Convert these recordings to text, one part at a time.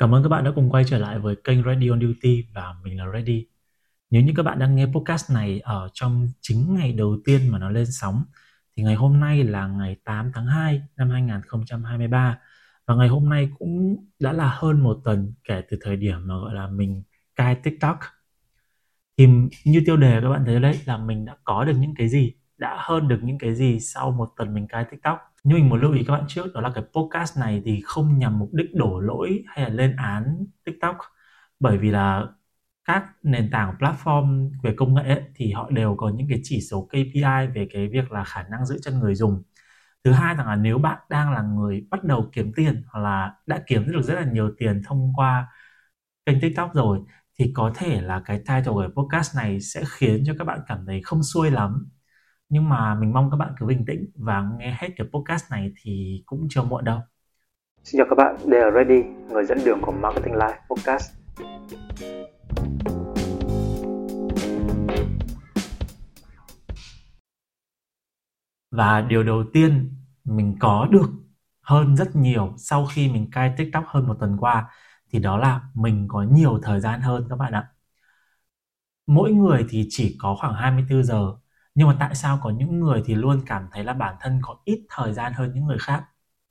Cảm ơn các bạn đã cùng quay trở lại với kênh Ready on Duty và mình là Ready. Nếu như các bạn đang nghe podcast này ở trong chính ngày đầu tiên mà nó lên sóng thì ngày hôm nay là ngày 8 tháng 2 năm 2023 và ngày hôm nay cũng đã là hơn một tuần kể từ thời điểm mà gọi là mình cai TikTok. Thì như tiêu đề các bạn thấy đấy là mình đã có được những cái gì, đã hơn được những cái gì sau một tuần mình cai TikTok nhưng mình muốn lưu ý các bạn trước đó là cái podcast này thì không nhằm mục đích đổ lỗi hay là lên án TikTok. Bởi vì là các nền tảng platform về công nghệ ấy, thì họ đều có những cái chỉ số KPI về cái việc là khả năng giữ chân người dùng. Thứ hai rằng là nếu bạn đang là người bắt đầu kiếm tiền hoặc là đã kiếm được rất là nhiều tiền thông qua kênh TikTok rồi thì có thể là cái title của podcast này sẽ khiến cho các bạn cảm thấy không xuôi lắm nhưng mà mình mong các bạn cứ bình tĩnh và nghe hết cái podcast này thì cũng chưa muộn đâu Xin chào các bạn, đây là Ready, người dẫn đường của Marketing Life Podcast. Và điều đầu tiên mình có được hơn rất nhiều sau khi mình cai TikTok hơn một tuần qua thì đó là mình có nhiều thời gian hơn các bạn ạ. Mỗi người thì chỉ có khoảng 24 giờ nhưng mà tại sao có những người thì luôn cảm thấy là bản thân có ít thời gian hơn những người khác?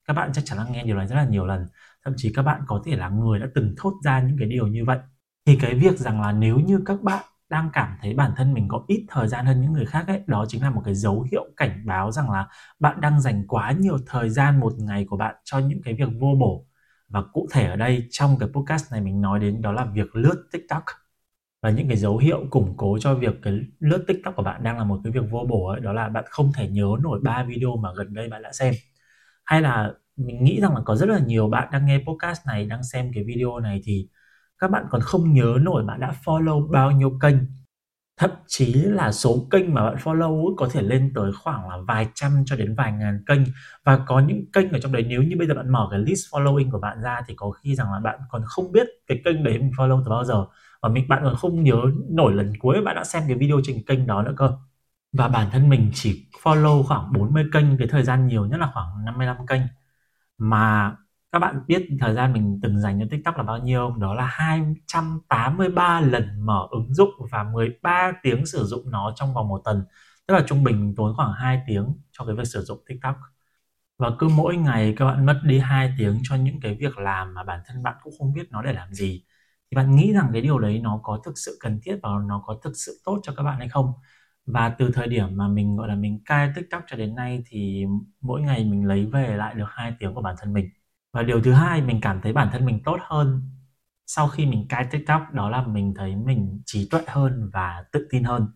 Các bạn chắc chắn là nghe điều này rất là nhiều lần. Thậm chí các bạn có thể là người đã từng thốt ra những cái điều như vậy. Thì cái việc rằng là nếu như các bạn đang cảm thấy bản thân mình có ít thời gian hơn những người khác ấy, đó chính là một cái dấu hiệu cảnh báo rằng là bạn đang dành quá nhiều thời gian một ngày của bạn cho những cái việc vô bổ. Và cụ thể ở đây trong cái podcast này mình nói đến đó là việc lướt tiktok và những cái dấu hiệu củng cố cho việc cái lướt tiktok của bạn đang là một cái việc vô bổ ấy, đó là bạn không thể nhớ nổi ba video mà gần đây bạn đã xem. Hay là mình nghĩ rằng là có rất là nhiều bạn đang nghe podcast này, đang xem cái video này thì các bạn còn không nhớ nổi bạn đã follow bao nhiêu kênh. Thậm chí là số kênh mà bạn follow có thể lên tới khoảng là vài trăm cho đến vài ngàn kênh. Và có những kênh ở trong đấy, nếu như bây giờ bạn mở cái list following của bạn ra thì có khi rằng là bạn còn không biết cái kênh đấy mình follow từ bao giờ và mình, bạn còn không nhớ nổi lần cuối bạn đã xem cái video trên kênh đó nữa cơ. Và bản thân mình chỉ follow khoảng 40 kênh, cái thời gian nhiều nhất là khoảng 55 kênh. Mà các bạn biết thời gian mình từng dành cho TikTok là bao nhiêu đó là 283 lần mở ứng dụng và 13 tiếng sử dụng nó trong vòng một tuần. Tức là trung bình tốn khoảng 2 tiếng cho cái việc sử dụng TikTok. Và cứ mỗi ngày các bạn mất đi 2 tiếng cho những cái việc làm mà bản thân bạn cũng không biết nó để làm gì thì bạn nghĩ rằng cái điều đấy nó có thực sự cần thiết và nó có thực sự tốt cho các bạn hay không? Và từ thời điểm mà mình, gọi là, mình cai tiktok cho đến nay thì mỗi ngày mình lấy về lại được hai tiếng của bản thân mình. Và điều thứ hai, mình cảm thấy bản thân mình tốt hơn sau khi mình cai tiktok, đó là mình thấy mình trí tuệ hơn và tự tin hơn.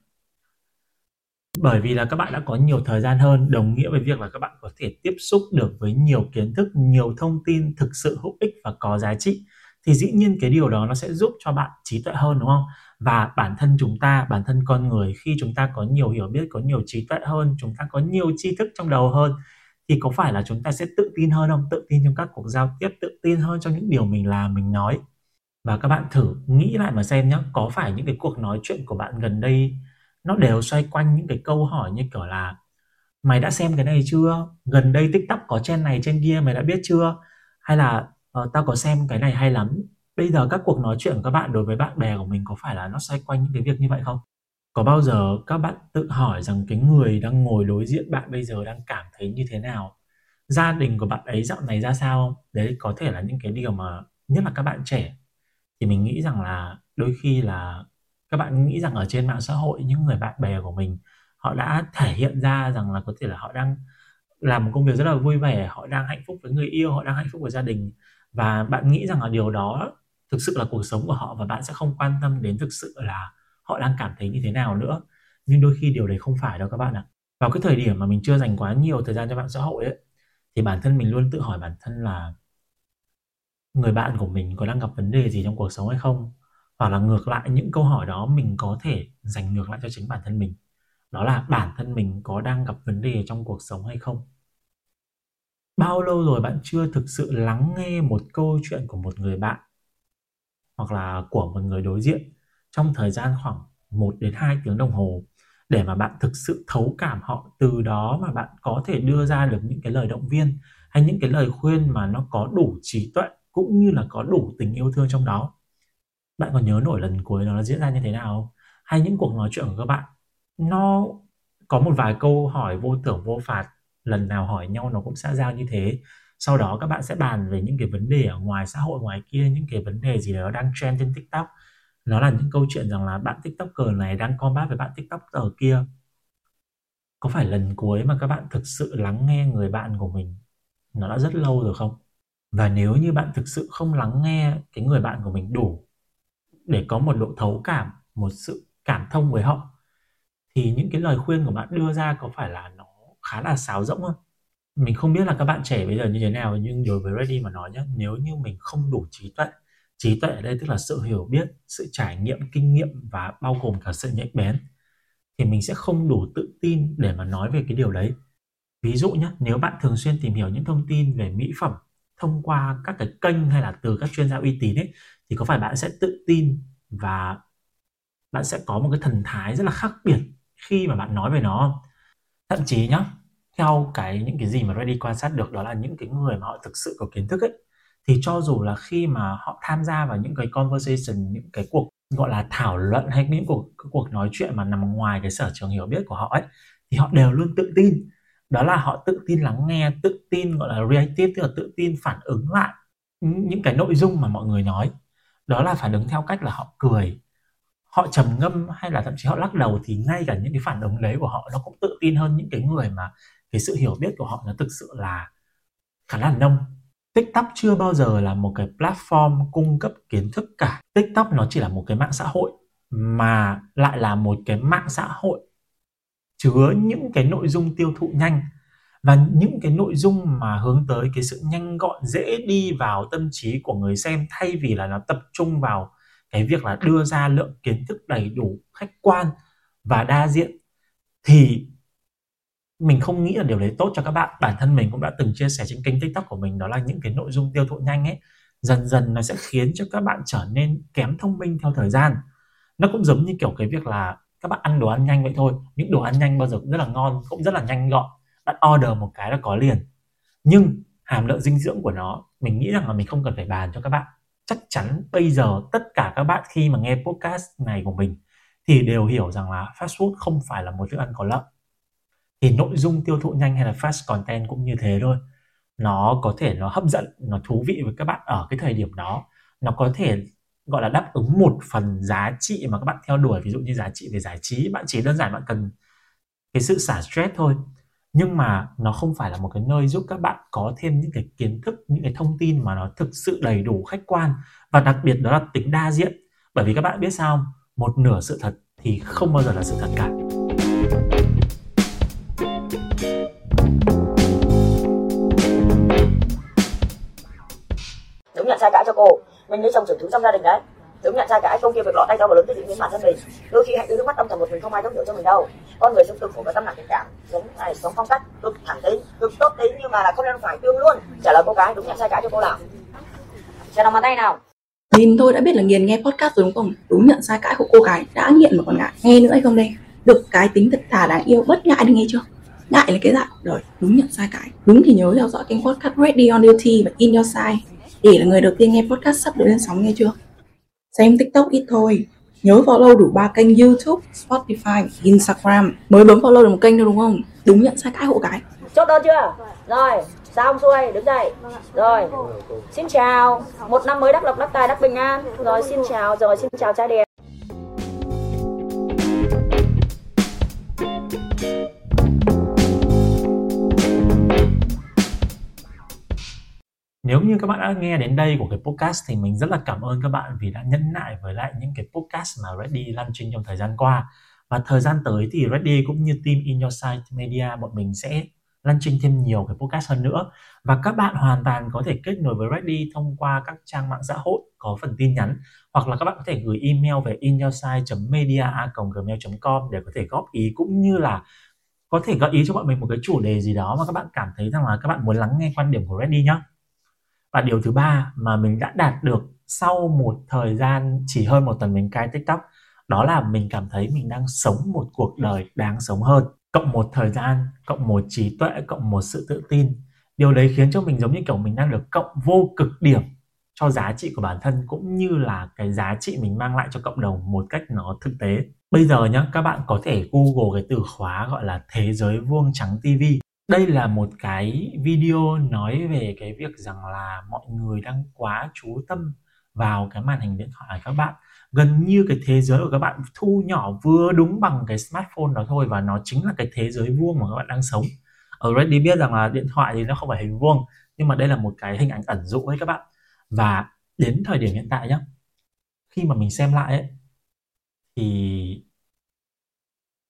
Bởi vì là các bạn đã có nhiều thời gian hơn, đồng nghĩa với việc là các bạn có thể tiếp xúc được với nhiều kiến thức, nhiều thông tin thực sự hữu ích và có giá trị thì dĩ nhiên cái điều đó nó sẽ giúp cho bạn trí tuệ hơn, đúng không? Và bản thân chúng ta, bản thân con người, khi chúng ta có nhiều hiểu biết, có nhiều trí tuệ hơn, chúng ta có nhiều tri thức trong đầu hơn, thì có phải là chúng ta sẽ tự tin hơn không? Tự tin trong các cuộc giao tiếp, tự tin hơn trong những điều mình làm, mình nói. Và các bạn thử nghĩ lại mà xem nhé có phải những cái cuộc nói chuyện của bạn gần đây nó đều xoay quanh những cái câu hỏi như kiểu là, mày đã xem cái này chưa? Gần đây tiktok có trên này trên kia, mày đã biết chưa? Hay là ờ, tao có xem cái này hay lắm. Bây giờ các cuộc nói chuyện của các bạn đối với bạn bè của mình có phải là nó xoay quanh những cái việc như vậy không? Có bao giờ các bạn tự hỏi rằng cái người đang ngồi đối diện bạn bây giờ đang cảm thấy như thế nào? Gia đình của bạn ấy dạo này ra sao không? Đấy có thể là những cái điều mà nhất là các bạn trẻ. Thì mình nghĩ rằng là đôi khi là các bạn nghĩ rằng ở trên mạng xã hội những người bạn bè của mình họ đã thể hiện ra rằng là có thể là họ đang làm một công việc rất là vui vẻ họ đang hạnh phúc với người yêu họ đang hạnh phúc với gia đình và bạn nghĩ rằng là điều đó thực sự là cuộc sống của họ và bạn sẽ không quan tâm đến thực sự là họ đang cảm thấy như thế nào nữa. Nhưng đôi khi điều đấy không phải đâu các bạn ạ. Vào cái thời điểm mà mình chưa dành quá nhiều thời gian cho mạng xã hội ấy, thì bản thân mình luôn tự hỏi bản thân là người bạn của mình có đang gặp vấn đề gì trong cuộc sống hay không? Hoặc là ngược lại, những câu hỏi đó mình có thể dành ngược lại cho chính bản thân mình. Đó là bản thân mình có đang gặp vấn đề trong cuộc sống hay không? Bao lâu rồi bạn chưa thực sự lắng nghe một câu chuyện của một người bạn, hoặc là của một người đối diện, trong thời gian khoảng 1 đến 2 tiếng đồng hồ, để mà bạn thực sự thấu cảm họ từ đó mà bạn có thể đưa ra được những cái lời động viên, hay những cái lời khuyên mà nó có đủ trí tuệ, cũng như là có đủ tình yêu thương trong đó? Bạn còn nhớ nổi lần cuối nó diễn ra như thế nào không? Hay những cuộc nói chuyện của các bạn, nó có một vài câu hỏi vô tưởng, vô phạt lần nào hỏi nhau nó cũng xã giao như thế. Sau đó các bạn sẽ bàn về những cái vấn đề ở ngoài xã hội ngoài kia, những cái vấn đề gì đó đang trend trên tiktok. Nó là những câu chuyện rằng là bạn tiktoker này đang combat với bạn tiktoker kia. Có phải lần cuối mà các bạn thực sự lắng nghe người bạn của mình nó đã rất lâu rồi không? Và nếu như bạn thực sự không lắng nghe cái người bạn của mình đủ để có một độ thấu cảm, một sự cảm thông với họ, thì những cái lời khuyên của bạn đưa ra có phải là nó khá là sáo rỗng hơn. Mình không biết là các bạn trẻ bây giờ như thế nào, nhưng đối với Ready mà nói nhé nếu như mình không đủ trí tuệ trí tuệ ở đây tức là sự hiểu biết, sự trải nghiệm, kinh nghiệm và bao gồm cả sự nhạy bén, thì mình sẽ không đủ tự tin để mà nói về cái điều đấy. Ví dụ nhé nếu bạn thường xuyên tìm hiểu những thông tin về mỹ phẩm thông qua các cái kênh hay là từ các chuyên gia uy tín ấy, thì có phải bạn sẽ tự tin và bạn sẽ có một cái thần thái rất là khác biệt khi mà bạn nói về nó không? Thậm chí nhá theo cái những cái gì mà Ready quan sát được, đó là những cái người mà họ thực sự có kiến thức ấy. Thì cho dù là khi mà họ tham gia vào những cái conversation, những cái cuộc gọi là thảo luận hay những cuộc cuộc nói chuyện mà nằm ngoài cái sở trường hiểu biết của họ ấy, thì họ đều luôn tự tin. Đó là họ tự tin lắng nghe, tự tin gọi là reactive, tức là tự tin phản ứng lại những cái nội dung mà mọi người nói. Đó là phản ứng theo cách là họ cười, họ trầm ngâm hay là thậm chí họ lắc đầu thì ngay cả những cái phản ứng đấy của họ nó cũng tự tin hơn những cái người mà cái sự hiểu biết của họ nó thực sự là khá là nông TikTok chưa bao giờ là một cái platform cung cấp kiến thức cả. TikTok nó chỉ là một cái mạng xã hội mà lại là một cái mạng xã hội chứa những cái nội dung tiêu thụ nhanh và những cái nội dung mà hướng tới cái sự nhanh gọn, dễ đi vào tâm trí của người xem thay vì là nó tập trung vào cái việc là đưa ra lượng kiến thức đầy đủ, khách quan và đa diện thì mình không nghĩ là điều đấy tốt cho các bạn. Bản thân mình cũng đã từng chia sẻ trên kênh tiktok của mình, đó là những cái nội dung tiêu thụ nhanh ấy, dần dần nó sẽ khiến cho các bạn trở nên kém thông minh theo thời gian. Nó cũng giống như kiểu cái việc là các bạn ăn đồ ăn nhanh vậy thôi. Những đồ ăn nhanh bao giờ cũng rất là ngon, cũng rất là nhanh gọn. Bạn order một cái là có liền. Nhưng hàm lượng dinh dưỡng của nó, mình nghĩ rằng là mình không cần phải bàn cho các bạn. Chắc chắn bây giờ tất cả các bạn khi mà nghe podcast này của mình thì đều hiểu rằng là fast food không phải là một thức ăn có lợi thì nội dung tiêu thụ nhanh hay là fast content cũng như thế thôi. Nó có thể nó hấp dẫn, nó thú vị với các bạn ở cái thời điểm đó. Nó có thể gọi là đáp ứng một phần giá trị mà các bạn theo đuổi, ví dụ như giá trị về giải trí. Bạn chỉ đơn giản bạn cần cái sự xả stress thôi. Nhưng mà nó không phải là một cái nơi giúp các bạn có thêm những cái kiến thức, những cái thông tin mà nó thực sự đầy đủ khách quan. Và đặc biệt đó là tính đa diện. Bởi vì các bạn biết sao một nửa sự thật thì không bao giờ là sự thật cả. Trai nhận sai cãi cho cô. Mình như chồng trưởng thứ trong gia đình đấy. Đúng nhận sai cãi công kia việc lọt tay đâu và lớn tự diễn biến bản thân mình. Đôi khi hãy cứ nước mắt âm thầm một mình không ai giúp hiểu cho mình đâu. Con người sống cực khổ và tâm nặng tình cảm. Sống này sống phong cách cực thẳng tính cực tốt tính nhưng mà là không nên phải tương luôn. Trả lời cô gái đúng nhận sai cãi cho cô làm, trả lời bàn tay nào. Nhìn tôi đã biết là nghiền nghe podcast rồi đúng không? Đúng nhận sai cãi của cô gái đã nghiện mà còn ngại. Nghe nữa hay không đây? Được cái tính thật thà đáng yêu bất ngại đi nghe chưa? Ngại là cái dạng Rồi, đúng nhận sai cãi Đúng thì nhớ theo dõi kênh podcast Ready on Duty và In Your Side. Để là người đầu tiên nghe podcast sắp được lên sóng nghe chưa? Xem TikTok ít thôi. Nhớ follow đủ ba kênh YouTube, Spotify, Instagram. Mới bấm follow được một kênh thôi đúng không? Đúng nhận sai cãi hộ cái. Chốt đơn chưa? Rồi xong xuôi đứng dậy. Rồi xin chào. Một năm mới đắc lộc đắc tài đắc bình an. Rồi xin chào rồi xin chào trai đẹp Nếu như các bạn đã nghe đến đây của cái podcast thì mình rất là cảm ơn các bạn vì đã nhẫn nại với lại những cái podcast mà Ready launching trong thời gian qua. Và thời gian tới thì Ready cũng như team In Your Site Media bọn mình sẽ launching thêm nhiều cái podcast hơn nữa. Và các bạn hoàn toàn có thể kết nối với Ready thông qua các trang mạng xã hội có phần tin nhắn, hoặc là các bạn có thể gửi email về inyoursite.media@gmail.com để có thể góp ý cũng như là có thể gợi ý cho bọn mình một cái chủ đề gì đó mà các bạn cảm thấy rằng là các bạn muốn lắng nghe quan điểm của Ready nhé và điều thứ ba mà mình đã đạt được sau một thời gian chỉ hơn một tuần mình cai tiktok, đó là mình cảm thấy mình đang sống một cuộc đời đáng sống hơn. Cộng một thời gian, cộng một trí tuệ, cộng một sự tự tin. Điều đấy khiến cho mình giống như kiểu mình đang được cộng vô cực điểm cho giá trị của bản thân cũng như là cái giá trị mình mang lại cho cộng đồng một cách nó thực tế. Bây giờ nhá, các bạn có thể google cái từ khóa gọi là thế giới vuông trắng tv đây là một cái video nói về cái việc rằng là mọi người đang quá chú tâm vào cái màn hình điện thoại các bạn. Gần như cái thế giới của các bạn thu nhỏ vừa đúng bằng cái smartphone đó thôi và nó chính là cái thế giới vuông mà các bạn đang sống. Ở Ready biết rằng là điện thoại thì nó không phải hình vuông, nhưng mà đây là một cái hình ảnh ẩn dụ ấy các bạn. Và đến thời điểm hiện tại nhá, khi mà mình xem lại ấy, thì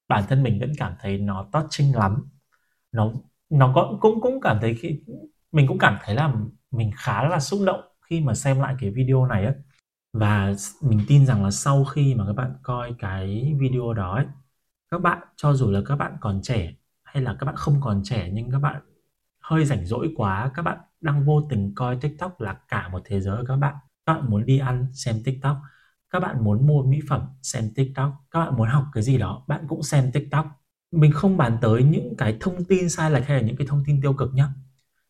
bản thân mình vẫn cảm thấy nó touching lắm nó nó có cũng cũng cảm thấy khi mình cũng cảm thấy là mình khá là xúc động khi mà xem lại cái video này ấy và mình tin rằng là sau khi mà các bạn coi cái video đó ấy, các bạn cho dù là các bạn còn trẻ hay là các bạn không còn trẻ nhưng các bạn hơi rảnh rỗi quá các bạn đang vô tình coi tiktok là cả một thế giới. Các bạn các bạn muốn đi ăn xem tiktok. Các bạn muốn mua mỹ phẩm xem tiktok. Các bạn muốn học cái gì đó bạn cũng xem tiktok mình không bàn tới những cái thông tin sai lệch hay là những cái thông tin tiêu cực nhá.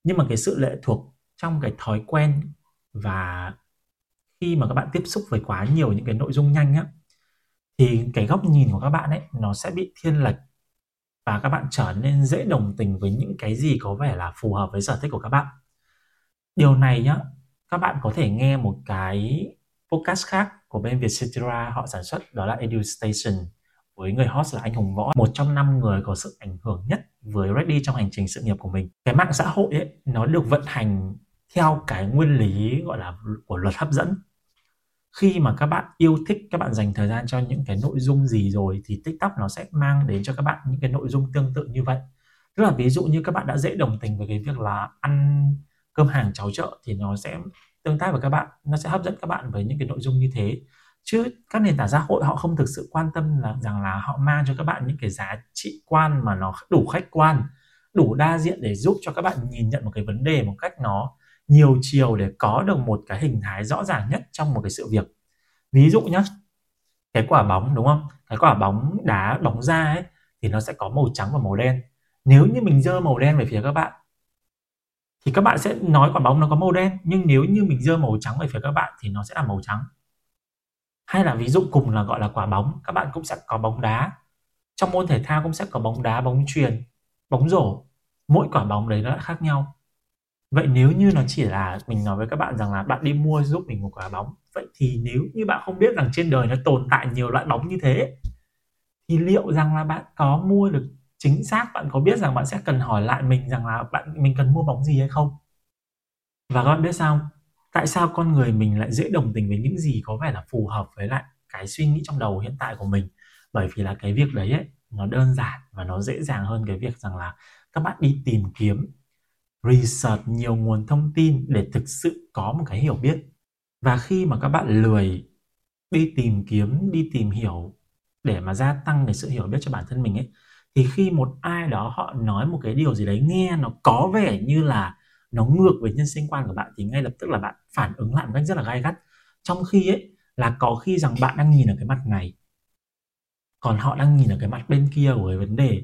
Nhưng mà cái sự lệ thuộc trong cái thói quen và khi mà các bạn tiếp xúc với quá nhiều những cái nội dung nhanh á thì cái góc nhìn của các bạn ấy, nó sẽ bị thiên lệch và các bạn trở nên dễ đồng tình với những cái gì có vẻ là phù hợp với sở thích của các bạn. Điều này nhá, các bạn có thể nghe một cái podcast khác của bên Vietcetera họ sản xuất, đó là EduStation với người host là anh Hùng Võ, một trong năm người có sự ảnh hưởng nhất với Ready trong hành trình sự nghiệp của mình. Cái mạng xã hội ấy, nó được vận hành theo cái nguyên lý gọi là của luật hấp dẫn. Khi mà các bạn yêu thích, các bạn dành thời gian cho những cái nội dung gì rồi thì tiktok nó sẽ mang đến cho các bạn những cái nội dung tương tự như vậy. Tức là ví dụ như các bạn đã dễ đồng tình với cái việc là ăn cơm hàng cháo chợ thì nó sẽ tương tác với các bạn, nó sẽ hấp dẫn các bạn với những cái nội dung như thế chứ các nền tảng xã hội họ không thực sự quan tâm là rằng là họ mang cho các bạn những cái giá trị quan mà nó đủ khách quan, đủ đa diện để giúp cho các bạn nhìn nhận một cái vấn đề một cách nó nhiều chiều để có được một cái hình thái rõ ràng nhất trong một cái sự việc. Ví dụ nhé cái quả bóng, đúng không? Cái quả bóng đá bóng ra ấy, thì nó sẽ có màu trắng và màu đen. Nếu như mình dơ màu đen về phía các bạn, thì các bạn sẽ nói quả bóng nó có màu đen, nhưng nếu như mình dơ màu trắng về phía các bạn thì nó sẽ là màu trắng hay là ví dụ cùng là, gọi là, quả bóng, các bạn cũng sẽ có bóng đá. Trong môn thể thao cũng sẽ có bóng đá, bóng truyền bóng rổ. Mỗi quả bóng đấy nó lại khác nhau. Vậy nếu như nó chỉ là, mình nói với các bạn rằng là bạn đi mua giúp mình một quả bóng, vậy thì nếu như bạn không biết rằng trên đời nó tồn tại nhiều loại bóng như thế, thì liệu rằng là bạn có mua được chính xác, bạn có biết rằng bạn sẽ cần hỏi lại mình rằng là bạn, mình cần mua bóng gì hay không? Và các bạn biết sao tại sao con người mình lại dễ đồng tình với những gì có vẻ là phù hợp với lại cái suy nghĩ trong đầu hiện tại của mình? Bởi vì là cái việc đấy ấy, nó đơn giản và nó dễ dàng hơn cái việc rằng là các bạn đi tìm kiếm, research nhiều nguồn thông tin để thực sự có một cái hiểu biết. Và khi mà các bạn lười đi tìm kiếm, đi tìm hiểu để mà gia tăng cái sự hiểu biết cho bản thân mình ấy, thì khi một ai đó họ nói một cái điều gì đấy nghe nó có vẻ như là nó ngược với nhân sinh quan của bạn thì ngay lập tức là bạn phản ứng lại một cách rất là gai gắt. Trong khi ấy, là có khi rằng bạn đang nhìn ở cái mặt này, còn họ đang nhìn ở cái mặt bên kia của cái vấn đề.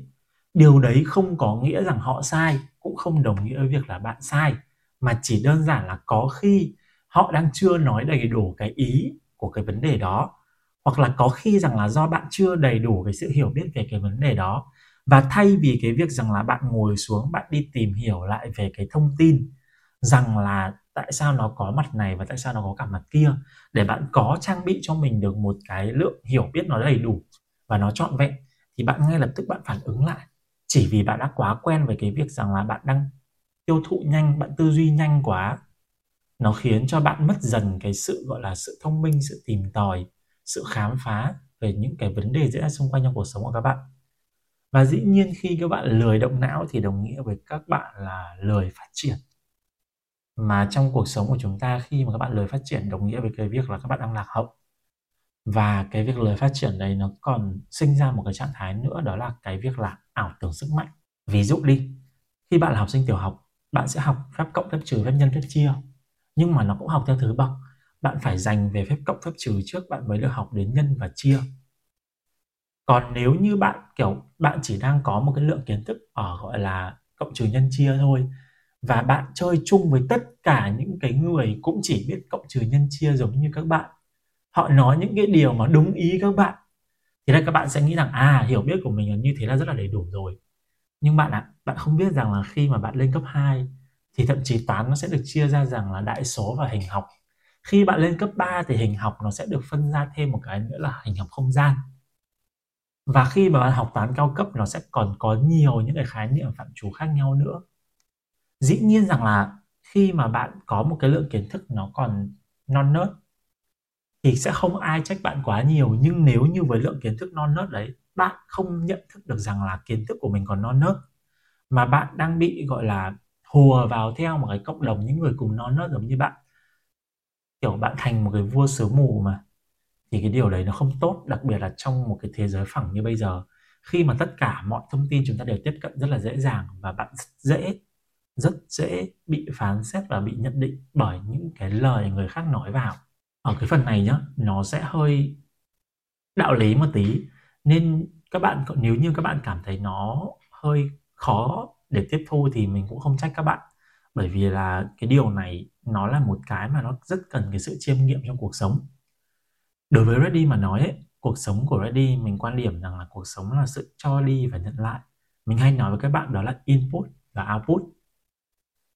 Điều đấy không có nghĩa rằng họ sai, cũng không đồng nghĩa với việc là bạn sai, mà chỉ đơn giản là có khi họ đang chưa nói đầy đủ cái ý của cái vấn đề đó, hoặc là có khi rằng là do bạn chưa đầy đủ cái sự hiểu biết về cái vấn đề đó và thay vì cái việc rằng là bạn ngồi xuống, bạn đi tìm hiểu lại về cái thông tin rằng là tại sao nó có mặt này và tại sao nó có cả mặt kia, để bạn có trang bị cho mình được một cái lượng hiểu biết nó đầy đủ và nó trọn vẹn, thì bạn ngay lập tức bạn phản ứng lại. Chỉ vì bạn đã quá quen với cái việc rằng là bạn đang tiêu thụ nhanh, bạn tư duy nhanh quá, nó khiến cho bạn mất dần cái sự, gọi là, sự thông minh, sự tìm tòi, sự khám phá về những cái vấn đề diễn ra xung quanh trong cuộc sống của các bạn và dĩ nhiên khi các bạn lười động não thì đồng nghĩa với các bạn là lười phát triển. Mà trong cuộc sống của chúng ta, khi mà các bạn lười phát triển, đồng nghĩa với cái việc là các bạn đang lạc hậu. Và cái việc lười phát triển đấy nó còn sinh ra một cái trạng thái nữa, đó là cái việc là ảo tưởng sức mạnh. Ví dụ đi, khi bạn là học sinh tiểu học, bạn sẽ học phép cộng phép trừ, phép nhân, phép chia. Nhưng mà nó cũng học theo thứ bậc, bạn phải dành về phép cộng phép trừ trước bạn mới được học đến nhân và chia còn nếu như bạn kiểu bạn chỉ đang có một cái lượng kiến thức ở gọi là cộng trừ nhân chia thôi và bạn chơi chung với tất cả những cái người cũng chỉ biết cộng trừ nhân chia giống như các bạn họ nói những cái điều mà đúng ý các bạn thì đây các bạn sẽ nghĩ rằng à hiểu biết của mình là như thế là rất là đầy đủ rồi. Nhưng bạn ạ à, bạn không biết rằng là khi mà bạn lên cấp 2 thì thậm chí toán nó sẽ được chia ra rằng là đại số và hình học. Khi bạn lên cấp 3 thì hình học nó sẽ được phân ra thêm một cái nữa là hình học không gian và khi mà bạn học toán cao cấp nó sẽ còn có nhiều những cái khái niệm phạm trù khác nhau nữa. Dĩ nhiên rằng là khi mà bạn có một cái lượng kiến thức nó còn non nớt, thì sẽ không ai trách bạn quá nhiều. Nhưng nếu như với lượng kiến thức non nớt đấy, bạn không nhận thức được rằng là kiến thức của mình còn non nớt, mà bạn đang bị, gọi là, hùa vào theo một cái cộng đồng những người cùng non nớt giống như bạn. Kiểu bạn thành một cái vua sứ mù mà thì cái điều đấy nó không tốt, đặc biệt là trong một cái thế giới phẳng như bây giờ. Khi mà tất cả mọi thông tin chúng ta đều tiếp cận rất là dễ dàng và bạn rất dễ rất dễ bị phán xét và bị nhận định bởi những cái lời người khác nói vào. Ở cái phần này nhá, nó sẽ hơi đạo lý một tí. Nên các bạn, nếu như các bạn cảm thấy nó hơi khó để tiếp thu thì mình cũng không trách các bạn. Bởi vì là cái điều này nó là một cái mà nó rất cần cái sự chiêm nghiệm trong cuộc sống đối với Reddy mà nói ấy, cuộc sống của Reddy mình quan điểm rằng là cuộc sống là sự cho đi và nhận lại. Mình hay nói với các bạn đó là input và output.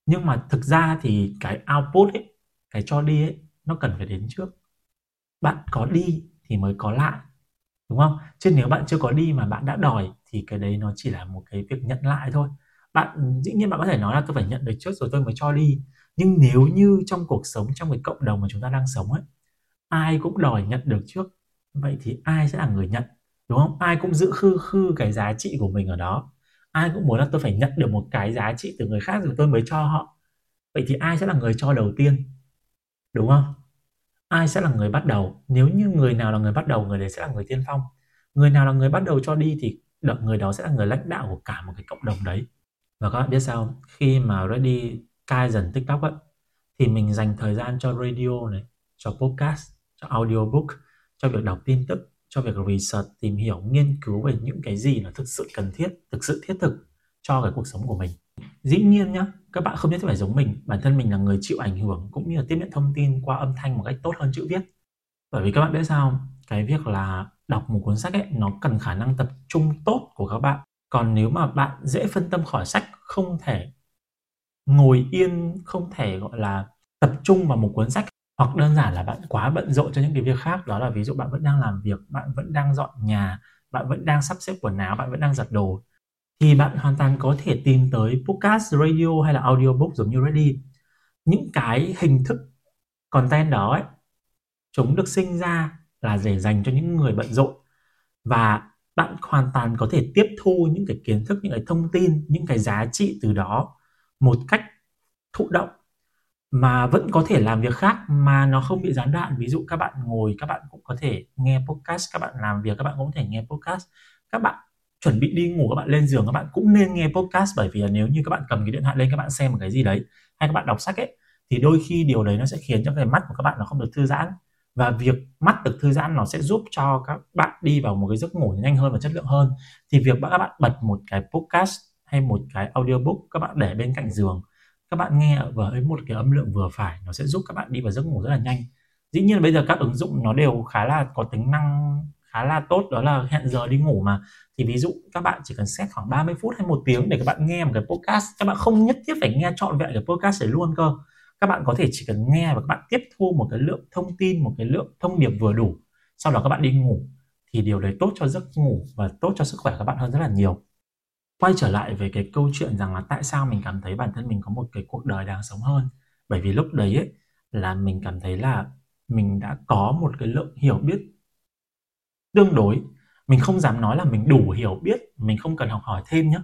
Nhưng mà thực ra thì cái output ấy cái cho đi ấy nó cần phải đến trước. Bạn có đi thì mới có lại đúng không? Chứ nếu bạn chưa có đi mà bạn đã đòi thì cái đấy nó chỉ là một cái việc nhận lại thôi. Bạn dĩ nhiên bạn có thể nói là tôi phải nhận được trước rồi tôi mới cho đi. Nhưng nếu như trong cuộc sống trong cái cộng đồng mà chúng ta đang sống ấy ai cũng đòi nhận được trước. Vậy thì ai sẽ là người nhận, đúng không? Ai cũng giữ khư khư cái giá trị của mình ở đó. Ai cũng muốn là tôi phải nhận được một cái giá trị từ người khác rồi tôi mới cho họ. Vậy thì ai sẽ là người cho đầu tiên, đúng không? Ai sẽ là người bắt đầu? Nếu như người nào là người bắt đầu, người đấy sẽ là người tiên phong. Người nào là người bắt đầu cho đi thì người đó sẽ là người lãnh đạo của cả một cái cộng đồng đấy. Và các bạn biết sao khi mà ready cai dần tiktok ấy, thì mình dành thời gian cho radio này, cho podcast cho audiobook cho việc đọc tin tức, cho việc research, tìm hiểu, nghiên cứu về những cái gì là thực sự cần thiết, thực sự thiết thực cho cái cuộc sống của mình. Dĩ nhiên nhá, các bạn không nhất thiết phải giống mình. Bản thân mình là người chịu ảnh hưởng cũng như là tiếp nhận thông tin qua âm thanh một cách tốt hơn chữ viết. Bởi vì các bạn biết sao cái việc là đọc một cuốn sách ấy, nó cần khả năng tập trung tốt của các bạn. Còn nếu mà bạn dễ phân tâm khỏi sách, không thể ngồi yên, không thể, gọi là, tập trung vào một cuốn sách hoặc đơn giản là bạn quá bận rộn cho những cái việc khác, đó là ví dụ bạn vẫn đang làm việc, bạn vẫn đang dọn nhà, bạn vẫn đang sắp xếp quần áo, bạn vẫn đang giặt đồ, thì bạn hoàn toàn có thể tìm tới podcast, radio hay là audiobook giống như Ready những cái hình thức content đó ấy, chúng được sinh ra là để dành cho những người bận rộn. Và bạn hoàn toàn có thể tiếp thu những cái kiến thức, những cái thông tin, những cái giá trị từ đó một cách thụ động mà vẫn có thể làm việc khác mà nó không bị gián đoạn ví dụ các bạn ngồi các bạn cũng có thể nghe podcast các bạn làm việc các bạn cũng có thể nghe podcast các bạn chuẩn bị đi ngủ các bạn lên giường các bạn cũng nên nghe podcast bởi vì là nếu như các bạn cầm cái điện thoại lên các bạn xem một cái gì đấy hay các bạn đọc sách ấy thì đôi khi điều đấy nó sẽ khiến cho cái mắt của các bạn nó không được thư giãn và việc mắt được thư giãn nó sẽ giúp cho các bạn đi vào một cái giấc ngủ nhanh hơn và chất lượng hơn thì việc các bạn bật một cái podcast hay một cái audiobook các bạn để bên cạnh giường các bạn nghe với một cái âm lượng vừa phải, nó sẽ giúp các bạn đi vào giấc ngủ rất là nhanh. Dĩ nhiên bây giờ các ứng dụng nó đều khá là có tính năng khá là tốt, đó là hẹn giờ đi ngủ mà. Thì ví dụ các bạn chỉ cần set khoảng 30 phút hay một tiếng để các bạn nghe một cái podcast, các bạn không nhất thiết phải nghe trọn vẹn cái podcast đấy luôn cơ. Các bạn có thể chỉ cần nghe và các bạn tiếp thu một cái lượng thông tin, một cái lượng thông điệp vừa đủ, sau đó các bạn đi ngủ. Thì điều đấy tốt cho giấc ngủ và tốt cho sức khỏe các bạn hơn rất là nhiều quay trở lại về cái câu chuyện rằng là tại sao mình cảm thấy bản thân mình có một cái cuộc đời đáng sống hơn. Bởi vì lúc đấy ấy, là mình cảm thấy là mình đã có một cái lượng hiểu biết tương đối. Mình không dám nói là mình đủ hiểu biết mình không cần học hỏi thêm nhé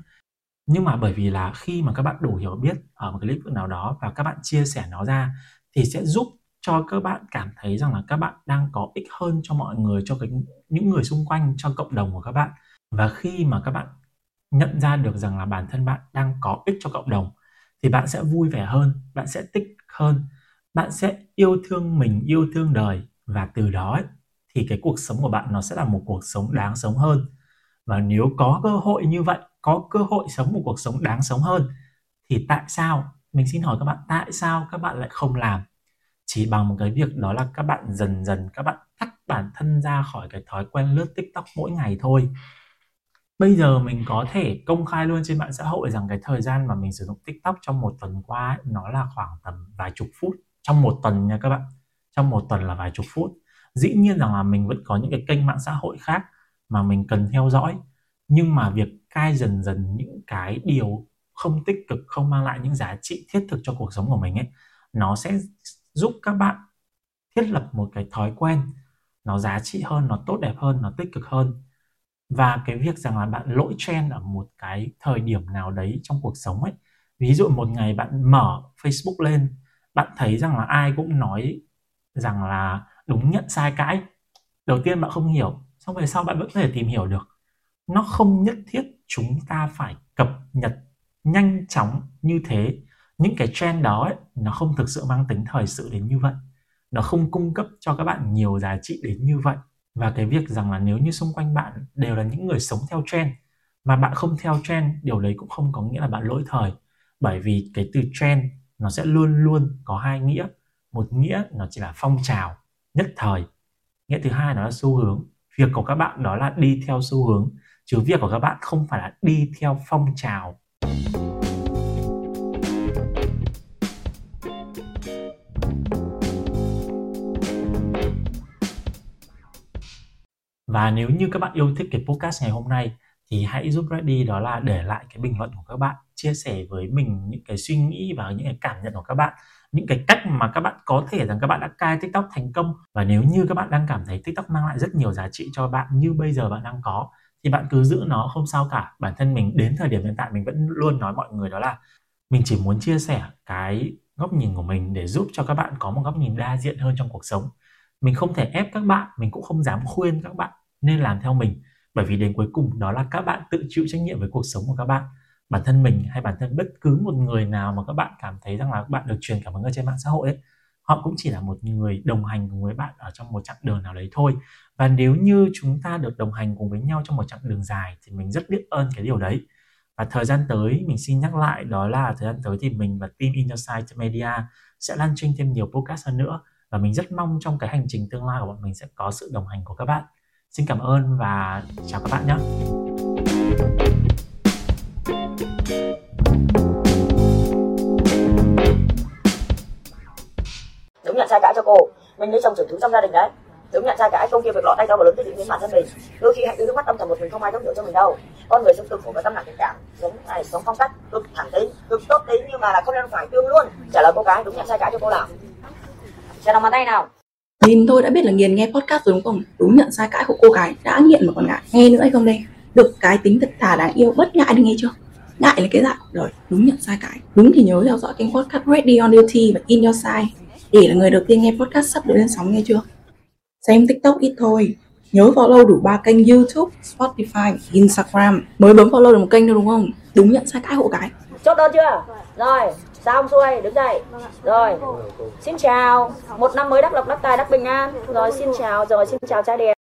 nhưng mà bởi vì là khi mà các bạn đủ hiểu biết ở một cái lĩnh vực nào đó và các bạn chia sẻ nó ra thì sẽ giúp cho các bạn cảm thấy rằng là các bạn đang có ích hơn cho mọi người cho cái những người xung quanh cho cộng đồng của các bạn. Và khi mà các bạn nhận ra được rằng là bản thân bạn đang có ích cho cộng đồng thì bạn sẽ vui vẻ hơn bạn sẽ tích hơn bạn sẽ yêu thương mình yêu thương đời. Và từ đó ấy, thì cái cuộc sống của bạn nó sẽ là một cuộc sống đáng sống hơn. Và nếu có cơ hội như vậy có cơ hội sống một cuộc sống đáng sống hơn thì tại sao mình xin hỏi các bạn tại sao các bạn lại không làm? Chỉ bằng một cái việc đó là các bạn dần dần các bạn tách bản thân ra khỏi cái thói quen lướt tiktok mỗi ngày thôi bây giờ mình có thể công khai luôn trên mạng xã hội rằng cái thời gian mà mình sử dụng tiktok trong một tuần qua ấy, nó là khoảng tầm vài chục phút. Trong một tuần nha các bạn. Trong một tuần là vài chục phút. Dĩ nhiên rằng là mình vẫn có những cái kênh mạng xã hội khác mà mình cần theo dõi. Nhưng mà việc cai dần dần những cái điều không tích cực không mang lại những giá trị thiết thực cho cuộc sống của mình ấy nó sẽ giúp các bạn thiết lập một cái thói quen. Nó giá trị hơn nó tốt đẹp hơn nó tích cực hơn và cái việc rằng là bạn lỗi trend ở một cái thời điểm nào đấy trong cuộc sống ấy ví dụ một ngày bạn mở Facebook lên bạn thấy rằng là ai cũng nói rằng là đúng nhận sai cãi. Đầu tiên bạn không hiểu xong về sau bạn vẫn có thể tìm hiểu được. Nó không nhất thiết chúng ta phải cập nhật nhanh chóng như thế. Những cái trend đó ấy, nó không thực sự mang tính thời sự đến như vậy. Nó không cung cấp cho các bạn nhiều giá trị đến như vậy và cái việc rằng là nếu như xung quanh bạn đều là những người sống theo trend, mà bạn không theo trend, điều đấy cũng không có nghĩa là bạn lỗi thời. Bởi vì cái từ trend nó sẽ luôn luôn có hai nghĩa. Một nghĩa nó chỉ là phong trào nhất thời. Nghĩa thứ hai nó là xu hướng. Việc của các bạn đó là đi theo xu hướng, chứ việc của các bạn không phải là đi theo phong trào. Và nếu như các bạn yêu thích cái podcast ngày hôm nay thì hãy giúp Reddy đó là để lại cái bình luận của các bạn, chia sẻ với mình những cái suy nghĩ và những cái cảm nhận của các bạn, những cái cách mà các bạn có thể rằng các bạn đã cai TikTok thành công và nếu như các bạn đang cảm thấy TikTok mang lại rất nhiều giá trị cho bạn như bây giờ bạn đang có thì bạn cứ giữ nó không sao cả. Bản thân mình đến thời điểm hiện tại mình vẫn luôn nói mọi người đó là mình chỉ muốn chia sẻ cái góc nhìn của mình để giúp cho các bạn có một góc nhìn đa diện hơn trong cuộc sống. Mình không thể ép các bạn, mình cũng không dám khuyên các bạn nên làm theo mình. Bởi vì đến cuối cùng đó là các bạn tự chịu trách nhiệm với cuộc sống của các bạn. Bản thân mình hay bản thân bất cứ một người nào mà các bạn cảm thấy rằng là các bạn được truyền cảm hứng ở trên mạng xã hội ấy họ cũng chỉ là một người đồng hành cùng với bạn ở trong một chặng đường nào đấy thôi. Và nếu như chúng ta được đồng hành cùng với nhau trong một chặng đường dài thì mình rất biết ơn cái điều đấy. Và thời gian tới mình xin nhắc lại đó là thời gian tới thì mình và team Insight Media sẽ lan truyền thêm nhiều podcast hơn nữa và mình rất mong trong cái hành trình tương lai của bọn mình sẽ có sự đồng hành của các bạn. Xin cảm ơn và chào các bạn nhé. đúng nhận sai cãi cho cô. Mình lấy chồng trưởng thứ trong gia đình đấy. Đúng nhận sai cãi công kia việc lọ tay to và lớn tới diễn biến bản thân mình. Đôi khi hạnh cứ nước mắt âm thầm một mình không ai thấu hiểu cho mình đâu. Con người sống cực khổ và tâm nặng tình cảm. Giống này sống phong cách. Cực thẳng tính, cực tốt tính nhưng mà là không nên phải tương luôn. Trả lời cô cái đúng nhận sai cãi cho cô nào xem lòng bàn tay nào Nhìn thôi đã biết là nghiền nghe podcast rồi đúng không? Đúng nhận sai cãi của cô gái đã nghiện mà còn ngại nghe nữa hay không đây? Được cái tính thật thà đáng yêu bất ngại đi nghe chưa? Ngại là cái dạng rồi đúng nhận sai cãi. Đúng thì nhớ theo dõi kênh podcast Ready on Duty và In Your Side để là người đầu tiên nghe podcast sắp được lên sóng nghe chưa? Xem TikTok ít thôi. Nhớ follow đủ ba kênh YouTube, Spotify, Instagram. Mới bấm follow được một kênh thôi đúng không? Đúng nhận sai cãi hộ cái. chốt đơn chưa rồi xong xuôi? Đứng dậy. Rồi. xin chào. Một năm mới đắc lộc đắc tài đắc bình an. Rồi xin chào. Rồi xin chào trai đẹp